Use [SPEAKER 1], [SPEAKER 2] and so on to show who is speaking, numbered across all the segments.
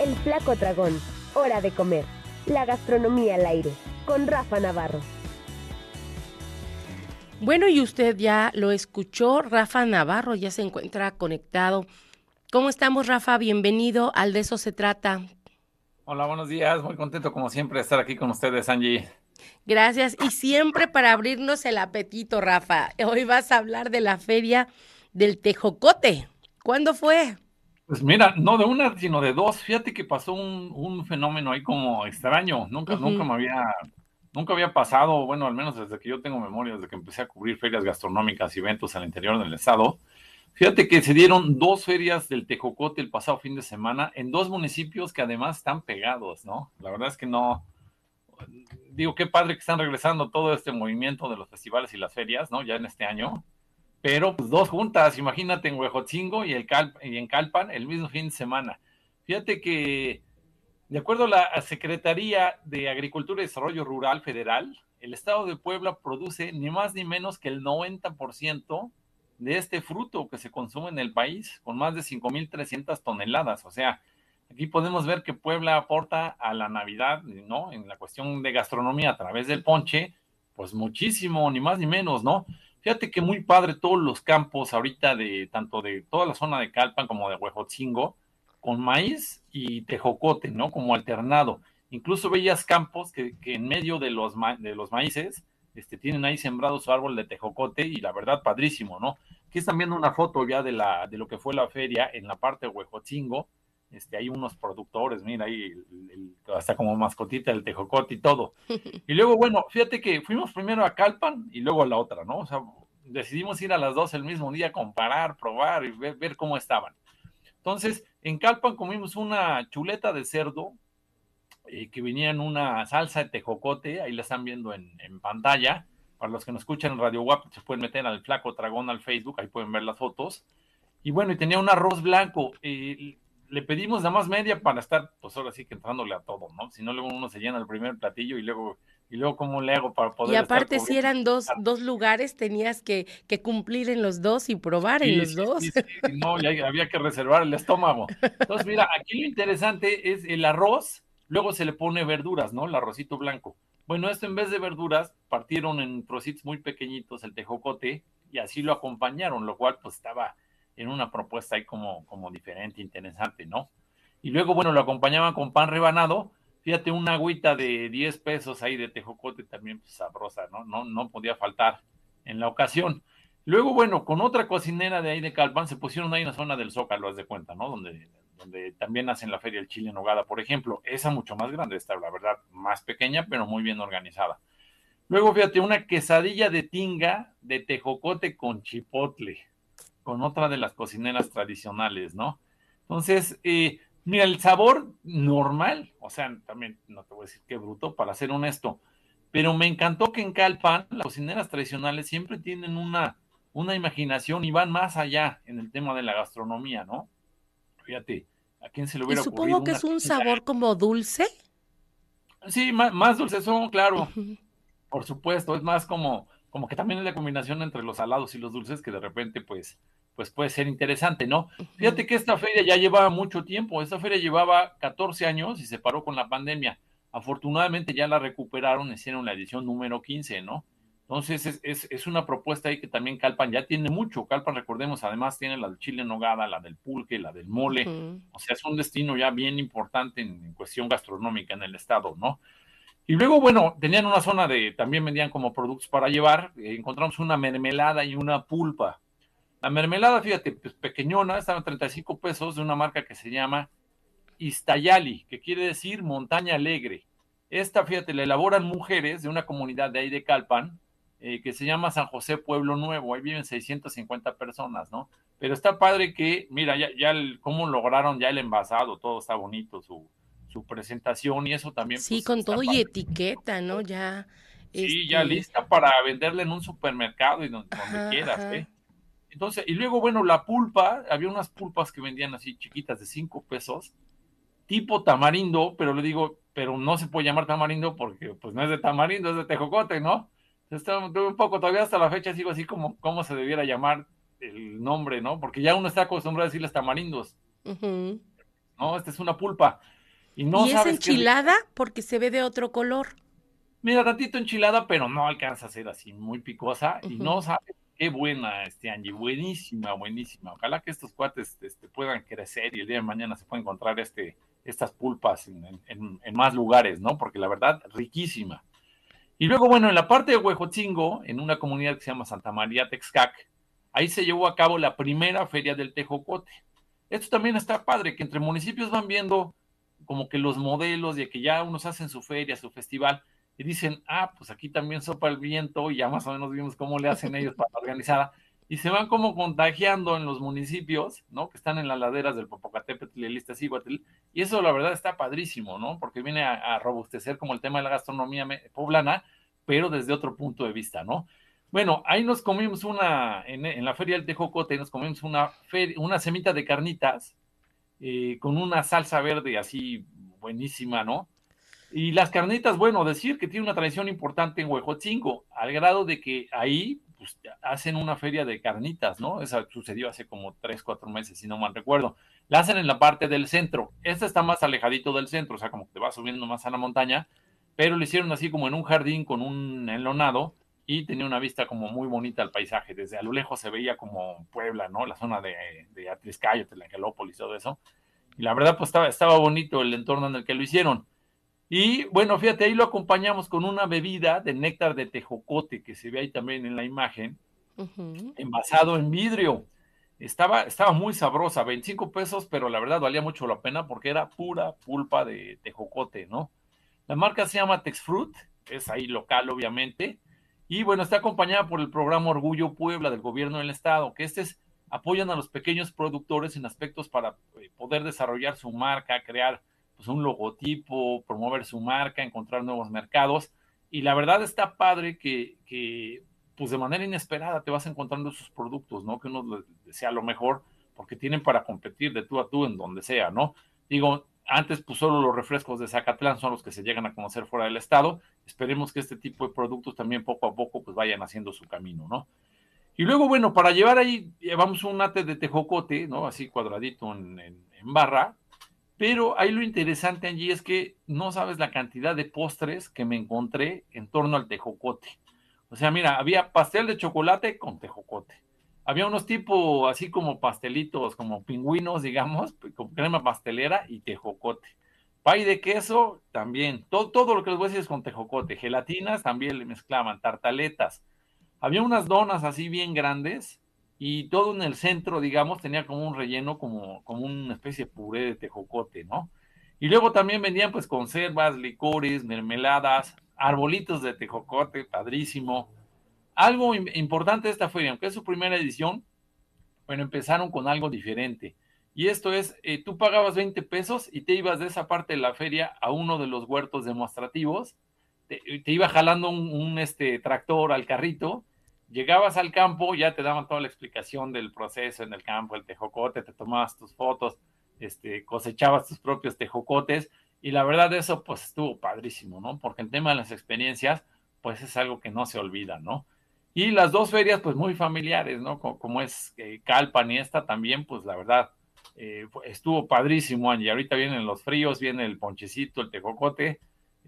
[SPEAKER 1] El Flaco Dragón, Hora de Comer, la gastronomía al aire, con Rafa Navarro.
[SPEAKER 2] Bueno, y usted ya lo escuchó, Rafa Navarro ya se encuentra conectado. ¿Cómo estamos, Rafa? Bienvenido al De eso se trata.
[SPEAKER 3] Hola, buenos días. Muy contento como siempre de estar aquí con ustedes, Angie.
[SPEAKER 2] Gracias. Y siempre para abrirnos el apetito, Rafa. Hoy vas a hablar de la feria del Tejocote. ¿Cuándo fue?
[SPEAKER 3] Pues mira, no de una, sino de dos. Fíjate que pasó un, fenómeno ahí como extraño. Nunca, nunca me había, nunca había pasado, bueno, al menos desde que yo tengo memoria, desde que empecé a cubrir ferias gastronómicas y eventos al interior del estado. Fíjate que se dieron dos ferias del Tejocote el pasado fin de semana en dos municipios que además están pegados, ¿no? La verdad es que no, digo, qué padre que están regresando todo este movimiento de los festivales y las ferias, ¿no? Ya en este año. Pero pues, dos juntas, imagínate en Huejotzingo y, y en Calpan el mismo fin de semana. Fíjate que, de acuerdo a la Secretaría de Agricultura y Desarrollo Rural Federal, el estado de Puebla produce ni más ni menos que el 90% de este fruto que se consume en el país, con más de 5.300 toneladas. O sea, aquí podemos ver que Puebla aporta a la Navidad, ¿no? En la cuestión de gastronomía a través del ponche, pues muchísimo, ni más ni menos, ¿no? Fíjate que muy padre todos los campos ahorita de tanto de toda la zona de Calpan como de Huejotzingo, con maíz y tejocote, ¿no? Como alternado. Incluso veías campos que, que en medio de los, de los maíces este, tienen ahí sembrado su árbol de tejocote y la verdad padrísimo, ¿no? Aquí están viendo una foto ya de, la, de lo que fue la feria en la parte de Huejotzingo. Este, hay unos productores, mira ahí, hasta como mascotita del tejocote y todo. Y luego, bueno, fíjate que fuimos primero a Calpan y luego a la otra, ¿no? O sea, decidimos ir a las dos el mismo día, comparar, probar y ver, cómo estaban. Entonces, en Calpan comimos una chuleta de cerdo eh, que venía en una salsa de tejocote, ahí la están viendo en, pantalla. Para los que nos escuchan en Radio Guap, se pueden meter al Flaco Dragón al Facebook, ahí pueden ver las fotos. Y bueno, y tenía un arroz blanco. Eh, le pedimos nada más media para estar, pues ahora sí que entrándole a todo, ¿no? Si no, luego uno se llena el primer platillo y luego, y luego cómo le hago para poder.
[SPEAKER 2] Y aparte, si eran dos, dos lugares, tenías que, que, cumplir en los dos y probar en los dos. Sí,
[SPEAKER 3] no, había que reservar el estómago. Entonces, mira, aquí lo interesante es el arroz, luego se le pone verduras, ¿no? El arrocito blanco. Bueno, esto en vez de verduras, partieron en trocitos muy pequeñitos el tejocote y así lo acompañaron, lo cual pues estaba en una propuesta ahí como, como diferente, interesante, ¿no? Y luego, bueno, lo acompañaban con pan rebanado, fíjate, una agüita de 10 pesos ahí de tejocote también pues, sabrosa, ¿no? ¿no? No podía faltar en la ocasión. Luego, bueno, con otra cocinera de ahí de Calpan se pusieron ahí en la zona del Zócalo, haz de cuenta, ¿no? Donde, donde también hacen la feria del chile en nogada, por ejemplo. Esa mucho más grande, esta, la verdad, más pequeña, pero muy bien organizada. Luego, fíjate, una quesadilla de tinga de tejocote con chipotle con otra de las cocineras tradicionales, ¿no? Entonces, eh, mira, el sabor normal, o sea, también no te voy a decir qué bruto, para ser honesto, pero me encantó que en Calpan las cocineras tradicionales siempre tienen una, una imaginación y van más allá en el tema de la gastronomía, ¿no? Fíjate, ¿a quién se le hubiera
[SPEAKER 2] y supongo que es un sabor como dulce.
[SPEAKER 3] Sí, más, más dulce son, claro. Por supuesto, es más como como que también es la combinación entre los salados y los dulces que de repente pues pues puede ser interesante, ¿no? Fíjate que esta feria ya llevaba mucho tiempo, esta feria llevaba 14 años y se paró con la pandemia. Afortunadamente ya la recuperaron, hicieron la edición número 15, ¿no? Entonces es, es, una propuesta ahí que también Calpan ya tiene mucho. Calpan, recordemos, además tiene la del chile en nogada, la del pulque, la del mole. O sea, es un destino ya bien importante en cuestión gastronómica en el estado, ¿no? Y luego, bueno, tenían una zona de, también vendían como productos para llevar, eh, encontramos una mermelada y una pulpa. La mermelada, fíjate, pues pequeñona, estaba en 35 pesos de una marca que se llama Iztayali, que quiere decir montaña alegre. Esta, fíjate, la elaboran mujeres de una comunidad de ahí de Calpan, eh, que se llama San José Pueblo Nuevo, ahí viven 650 personas, ¿no? Pero está padre que, mira, ya, ya el, cómo lograron ya el envasado, todo está bonito, su, su presentación y eso también.
[SPEAKER 2] Sí, pues, con todo y etiqueta, ¿no? Ya.
[SPEAKER 3] Sí, ya este lista para venderle en un supermercado y donde, quieras, ¿eh? Entonces, y luego, bueno, la pulpa, había unas pulpas que vendían así chiquitas de cinco pesos, tipo tamarindo, pero le digo, pero no se puede llamar tamarindo porque pues no es de tamarindo, es de tejocote, ¿no? Entonces, un poco, todavía hasta la fecha sigo así como cómo se debiera llamar el nombre, ¿no? Porque ya uno está acostumbrado a decirles tamarindos. ¿no? Esta es una pulpa. Y, no
[SPEAKER 2] ¿Y es enchilada porque se ve de otro color.
[SPEAKER 3] Mira, tantito enchilada, pero no alcanza a ser así muy picosa y no sabes qué buena, este Angie, buenísima, buenísima. Ojalá que estos cuates este, puedan crecer y el día de mañana se pueda encontrar este, estas pulpas en, más lugares, ¿no? Porque la verdad, riquísima. Y luego, bueno, en la parte de Huejotzingo, en una comunidad que se llama Santa María Texcac, ahí se llevó a cabo la primera feria del Tejocote. Esto también está padre, que entre municipios van viendo como que los modelos de que ya unos hacen su feria, su festival, y dicen, ah, pues aquí también sopa el viento, y ya más o menos vimos cómo le hacen ellos para organizar, y se van como contagiando en los municipios, ¿no? Que están en las laderas del Popocatépetl y el Iztaccíhuatl, y eso la verdad está padrísimo, ¿no? Porque viene a, robustecer como el tema de la gastronomía poblana, pero desde otro punto de vista, ¿no? Bueno, ahí nos comimos una, en, la feria del Tejocote, nos comimos una, una semita de carnitas eh, con una salsa verde así buenísima, ¿no? Y las carnitas, bueno, decir que tiene una tradición importante en Huejotzingo, al grado de que ahí pues, hacen una feria de carnitas, ¿no? Esa sucedió hace como tres, cuatro meses, si no mal recuerdo. La hacen en la parte del centro. Esta está más alejadito del centro, o sea, como que te va subiendo más a la montaña, pero lo hicieron así como en un jardín con un enlonado y tenía una vista como muy bonita al paisaje. Desde a lo lejos se veía como Puebla, ¿no? La zona de, de Atliscayo, Tlaquelópolis, todo eso. Y la verdad, pues estaba, estaba bonito el entorno en el que lo hicieron. Y bueno, fíjate, ahí lo acompañamos con una bebida de néctar de tejocote que se ve ahí también en la imagen, envasado en vidrio. Estaba, estaba muy sabrosa, 25 pesos, pero la verdad valía mucho la pena porque era pura pulpa de tejocote, ¿no? La marca se llama Texfruit, es ahí local, obviamente. Y bueno, está acompañada por el programa Orgullo Puebla del gobierno del estado, que este es, apoyan a los pequeños productores en aspectos para eh, poder desarrollar su marca, crear pues, un logotipo, promover su marca, encontrar nuevos mercados. Y la verdad está padre que, que pues de manera inesperada te vas encontrando esos productos, ¿no? Que uno desea lo mejor porque tienen para competir de tú a tú en donde sea, ¿no? Digo, antes pues solo los refrescos de Zacatlán son los que se llegan a conocer fuera del estado. Esperemos que este tipo de productos también poco a poco pues vayan haciendo su camino, ¿no? Y luego, bueno, para llevar ahí, llevamos un ate de tejocote, ¿no? Así cuadradito en, en barra, pero ahí lo interesante, allí es que no sabes la cantidad de postres que me encontré en torno al tejocote. O sea, mira, había pastel de chocolate con tejocote. Había unos tipos así como pastelitos, como pingüinos, digamos, con crema pastelera y tejocote. Pay de queso también. Todo, todo lo que les voy a decir es con tejocote. Gelatinas también le mezclaban. Tartaletas. Había unas donas así bien grandes y todo en el centro, digamos, tenía como un relleno, como, como una especie de puré de tejocote, ¿no? Y luego también vendían pues conservas, licores, mermeladas, arbolitos de tejocote, padrísimo. Algo importante de esta feria, aunque es su primera edición, bueno, empezaron con algo diferente. Y esto es, eh, tú pagabas 20 pesos y te ibas de esa parte de la feria a uno de los huertos demostrativos, te, iba jalando un, un, este, tractor al carrito llegabas al campo, ya te daban toda la explicación del proceso en el campo, el tejocote, te tomabas tus fotos, este, cosechabas tus propios tejocotes, y la verdad eso pues estuvo padrísimo, ¿no? Porque el tema de las experiencias, pues es algo que no se olvida, ¿no? Y las dos ferias, pues muy familiares, ¿no? Como, es eh, Calpan y esta también, pues la verdad, eh, estuvo padrísimo, y ahorita vienen los fríos, viene el ponchecito, el tejocote,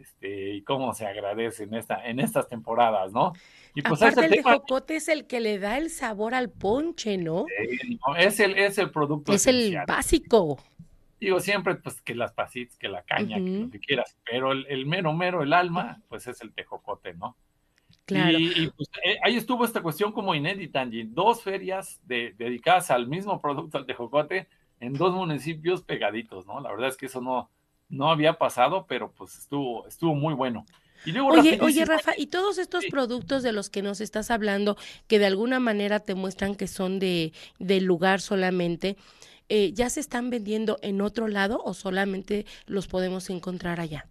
[SPEAKER 3] este, y cómo se agradece en, esta, en estas temporadas, ¿no? Y
[SPEAKER 2] pues Aparte el tejocote es el que le da el sabor al ponche, ¿no?
[SPEAKER 3] es, el, es el producto
[SPEAKER 2] Es el básico.
[SPEAKER 3] Digo siempre, pues, que las pasitas, que la caña, que lo que quieras, pero el, mero, mero, el alma, pues es el tejocote, ¿no? Claro. Y, pues, eh, ahí estuvo esta cuestión como inédita, Angie. Dos ferias dedicadas al mismo producto, al tejocote, en dos municipios pegaditos, ¿no? La verdad es que eso no, no había pasado, pero pues estuvo, estuvo muy bueno
[SPEAKER 2] oye, oye, Rafa, y todos estos productos de los que nos estás hablando, que de alguna manera te muestran que son de del lugar solamente, eh, ¿ya se están vendiendo en otro lado o solamente los podemos encontrar allá?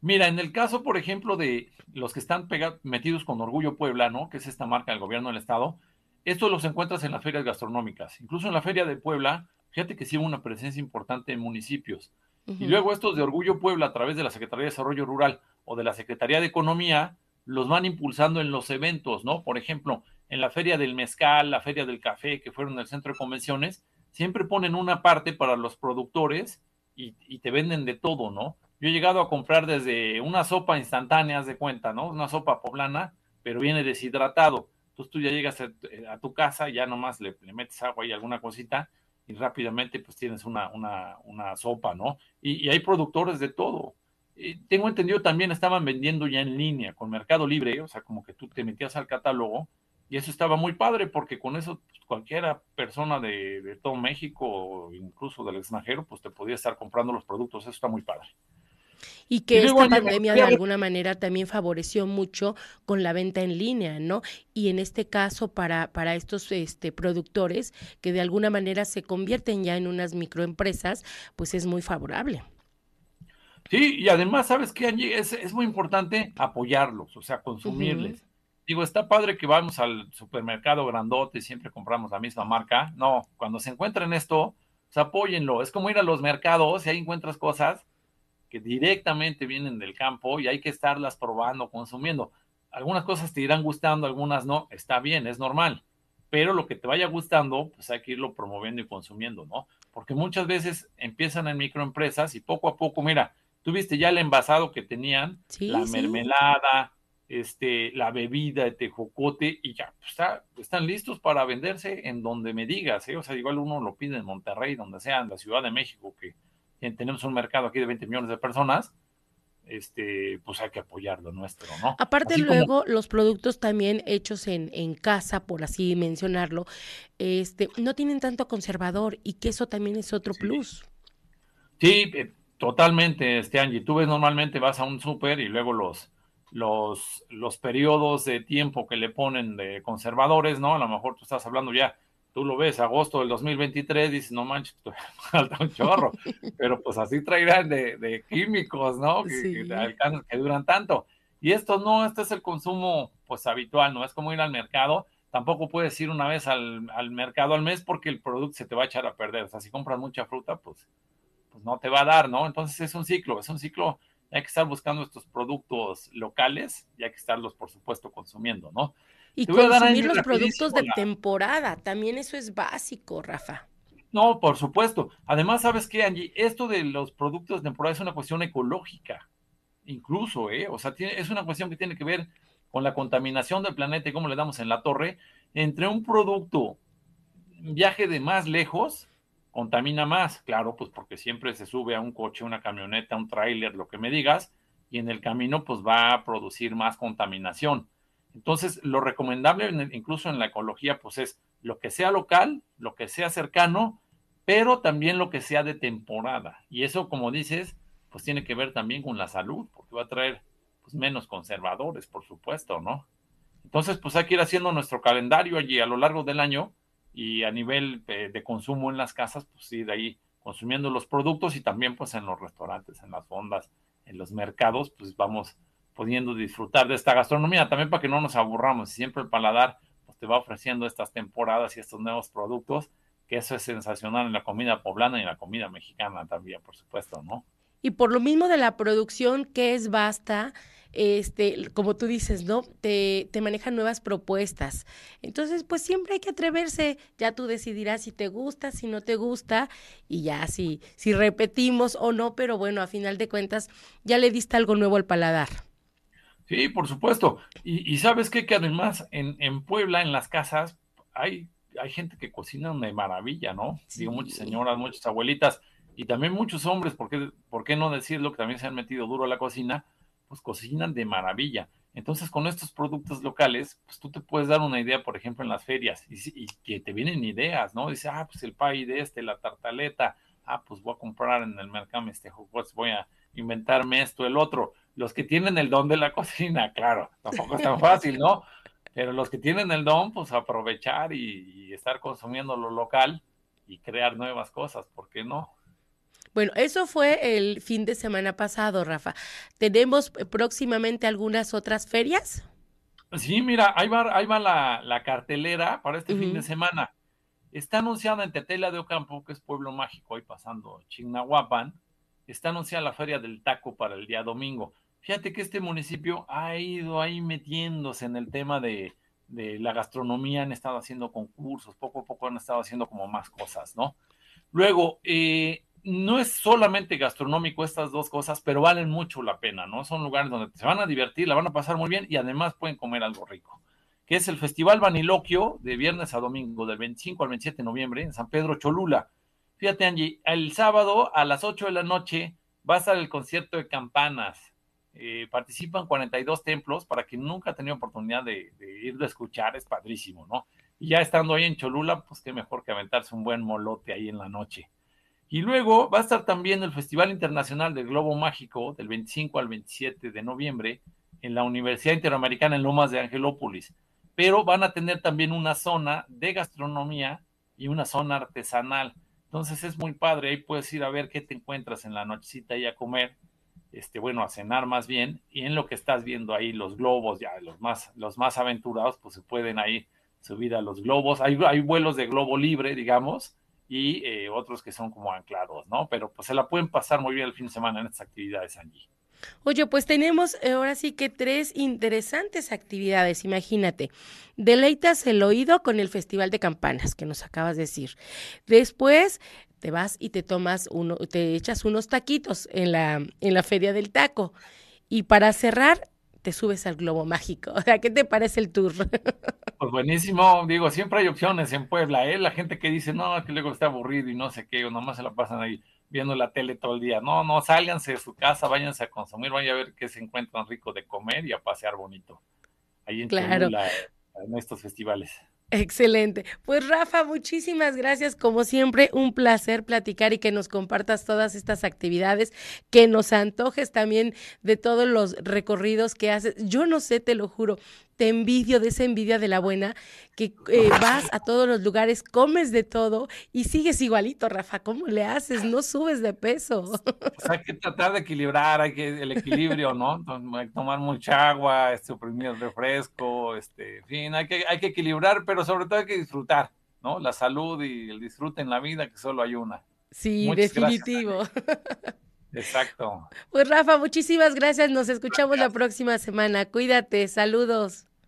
[SPEAKER 3] Mira, en el caso, por ejemplo, de los que están metidos con Orgullo Puebla, ¿no? Que es esta marca del gobierno del estado, estos los encuentras en las ferias gastronómicas. Incluso en la feria de Puebla, fíjate que sí hubo una presencia importante en municipios. Y luego estos de Orgullo Puebla, a través de la Secretaría de Desarrollo Rural, o de la Secretaría de Economía los van impulsando en los eventos, ¿no? Por ejemplo, en la Feria del Mezcal, la Feria del Café, que fueron en el centro de convenciones, siempre ponen una parte para los productores y, y, te venden de todo, ¿no? Yo he llegado a comprar desde una sopa instantánea, de cuenta, ¿no? Una sopa poblana, pero viene deshidratado. Entonces tú ya llegas a, a tu casa, ya nomás le, le, metes agua y alguna cosita y rápidamente pues tienes una, una, una sopa, ¿no? Y, hay productores de todo. Y tengo entendido también estaban vendiendo ya en línea con Mercado Libre, o sea, como que tú te metías al catálogo y eso estaba muy padre porque con eso pues, cualquiera persona de, de, todo México o incluso del extranjero pues te podía estar comprando los productos, eso está muy padre.
[SPEAKER 2] Y que y esta pandemia de alguna manera también favoreció mucho con la venta en línea, ¿no? Y en este caso para, para estos este, productores que de alguna manera se convierten ya en unas microempresas, pues es muy favorable.
[SPEAKER 3] Sí, y además, ¿sabes qué, Angie? Es, es muy importante apoyarlos, o sea, consumirles. Uh -huh. Digo, está padre que vamos al supermercado grandote y siempre compramos la misma marca. No, cuando se encuentren esto, pues apóyenlo. Es como ir a los mercados y ahí encuentras cosas que directamente vienen del campo y hay que estarlas probando, consumiendo. Algunas cosas te irán gustando, algunas no, está bien, es normal, pero lo que te vaya gustando, pues hay que irlo promoviendo y consumiendo, ¿no? Porque muchas veces empiezan en microempresas y poco a poco, mira, tú viste ya el envasado que tenían, sí, la sí. mermelada, este, la bebida de tejocote y ya pues, está, están listos para venderse en donde me digas, ¿eh? o sea, igual uno lo pide en Monterrey, donde sea, en la Ciudad de México, que tenemos un mercado aquí de 20 millones de personas, este, pues hay que apoyar lo nuestro, ¿no?
[SPEAKER 2] Aparte así luego como... los productos también hechos en, en casa, por así mencionarlo, este, no tienen tanto conservador y que eso también es otro
[SPEAKER 3] sí.
[SPEAKER 2] plus.
[SPEAKER 3] Sí, eh, totalmente, este Angie. Tú ves normalmente vas a un súper y luego los, los, los periodos de tiempo que le ponen de conservadores, ¿no? A lo mejor tú estás hablando ya tú lo ves, agosto del 2023, dices, no manches, falta un chorro, pero pues así traerán de, de químicos, ¿no? Que, sí. que, que, duran tanto. Y esto no, este es el consumo pues habitual, no es como ir al mercado, tampoco puedes ir una vez al, al, mercado al mes porque el producto se te va a echar a perder, o sea, si compras mucha fruta, pues, pues no te va a dar, ¿no? Entonces es un ciclo, es un ciclo, hay que estar buscando estos productos locales y hay que estarlos, por supuesto, consumiendo, ¿no?
[SPEAKER 2] Y consumir los productos de temporada, también eso es básico, Rafa.
[SPEAKER 3] No, por supuesto. Además, ¿sabes qué, Angie? Esto de los productos de temporada es una cuestión ecológica, incluso, ¿eh? O sea, tiene, es una cuestión que tiene que ver con la contaminación del planeta y cómo le damos en la torre. Entre un producto, viaje de más lejos, contamina más, claro, pues porque siempre se sube a un coche, una camioneta, un tráiler, lo que me digas, y en el camino pues va a producir más contaminación. Entonces, lo recomendable, incluso en la ecología, pues es lo que sea local, lo que sea cercano, pero también lo que sea de temporada. Y eso, como dices, pues tiene que ver también con la salud, porque va a traer pues, menos conservadores, por supuesto, ¿no? Entonces, pues hay que ir haciendo nuestro calendario allí a lo largo del año y a nivel de, consumo en las casas, pues ir ahí consumiendo los productos y también pues en los restaurantes, en las fondas, en los mercados, pues vamos pudiendo disfrutar de esta gastronomía, también para que no nos aburramos, siempre el paladar pues, te va ofreciendo estas temporadas y estos nuevos productos, que eso es sensacional en la comida poblana y en la comida mexicana también, por supuesto, ¿no?
[SPEAKER 2] Y por lo mismo de la producción que es basta, este, como tú dices, ¿no? Te, te manejan nuevas propuestas. Entonces, pues siempre hay que atreverse, ya tú decidirás si te gusta, si no te gusta, y ya si, si repetimos o no, pero bueno, a final de cuentas, ya le diste algo nuevo al paladar.
[SPEAKER 3] Sí, por supuesto. Y, y sabes qué? que además en, en, Puebla, en las casas, hay, hay gente que cocina de maravilla, ¿no? Sí. Digo, muchas señoras, muchas abuelitas y también muchos hombres, ¿por qué, ¿por qué no decirlo? Que también se han metido duro a la cocina, pues cocinan de maravilla. Entonces, con estos productos locales, pues tú te puedes dar una idea, por ejemplo, en las ferias, y, y que te vienen ideas, ¿no? Dice, ah, pues el pay de este, la tartaleta, ah, pues voy a comprar en el mercado este juguete, voy a inventarme esto, el otro los que tienen el don de la cocina, claro, tampoco es tan fácil, ¿no? Pero los que tienen el don, pues aprovechar y, y, estar consumiendo lo local y crear nuevas cosas, ¿por qué no?
[SPEAKER 2] Bueno, eso fue el fin de semana pasado, Rafa. ¿Tenemos próximamente algunas otras ferias?
[SPEAKER 3] Sí, mira, ahí va, ahí va la, la cartelera para este uh -huh. fin de semana. Está anunciada en Tetela de Ocampo, que es pueblo mágico, ahí pasando Chignahuapan. Está anunciada la feria del taco para el día domingo. Fíjate que este municipio ha ido ahí metiéndose en el tema de, la gastronomía han estado haciendo concursos, poco a poco han estado haciendo como más cosas, ¿no? Luego, eh, no es solamente gastronómico estas dos cosas, pero valen mucho la pena, ¿no? Son lugares donde se van a divertir, la van a pasar muy bien y además pueden comer algo rico, que es el Festival Vaniloquio de viernes a domingo, del 25 al 27 de noviembre en San Pedro Cholula. Fíjate, Angie, el sábado a las 8 de la noche va a estar el concierto de campanas. Eh, participan 42 templos, para quien nunca ha tenido oportunidad de, de ir a escuchar, es padrísimo, ¿no? Y ya estando ahí en Cholula, pues qué mejor que aventarse un buen molote ahí en la noche. Y luego va a estar también el Festival Internacional del Globo Mágico del 25 al 27 de noviembre en la Universidad Interamericana en Lomas de Angelópolis. Pero van a tener también una zona de gastronomía y una zona artesanal. Entonces es muy padre, ahí puedes ir a ver qué te encuentras en la nochecita y a comer, este, bueno, a cenar más bien, y en lo que estás viendo ahí los globos, ya los más, los más aventurados, pues se pueden ahí subir a los globos. Hay, hay vuelos de globo libre, digamos, y eh, otros que son como anclados, ¿no? Pero pues se la pueden pasar muy bien el fin de semana en estas actividades allí.
[SPEAKER 2] Oye, pues tenemos eh, ahora sí que tres interesantes actividades, imagínate. Deleitas el oído con el Festival de Campanas, que nos acabas de decir. Después te vas y te tomas uno, te echas unos taquitos en la, en la Feria del Taco. Y para cerrar, te subes al globo mágico. O sea, ¿qué te parece el tour?
[SPEAKER 3] Pues buenísimo, digo, siempre hay opciones en Puebla, ¿eh? La gente que dice, no, que luego está aburrido y no sé qué, o nomás se la pasan ahí viendo la tele todo el día. No, no, sálganse de su casa, váyanse a consumir, vayan a ver qué se encuentran rico de comer y a pasear bonito. Ahí en, claro. en estos festivales.
[SPEAKER 2] Excelente. Pues Rafa, muchísimas gracias. Como siempre, un placer platicar y que nos compartas todas estas actividades, que nos antojes también de todos los recorridos que haces. Yo no sé, te lo juro, te envidio de esa envidia de la buena, que eh, vas a todos los lugares, comes de todo y sigues igualito, Rafa. ¿Cómo le haces? No subes de peso.
[SPEAKER 3] Pues hay que tratar de equilibrar, hay que el equilibrio, ¿no? Tomar mucha agua, suprimir el refresco, este, en fin, hay que, hay que equilibrar, pero sobre todo hay que disfrutar, ¿no? La salud y el disfrute en la vida, que solo hay una.
[SPEAKER 2] Sí, definitivo.
[SPEAKER 3] Exacto.
[SPEAKER 2] Pues Rafa, muchísimas gracias. Nos escuchamos la próxima semana. Cuídate. Saludos.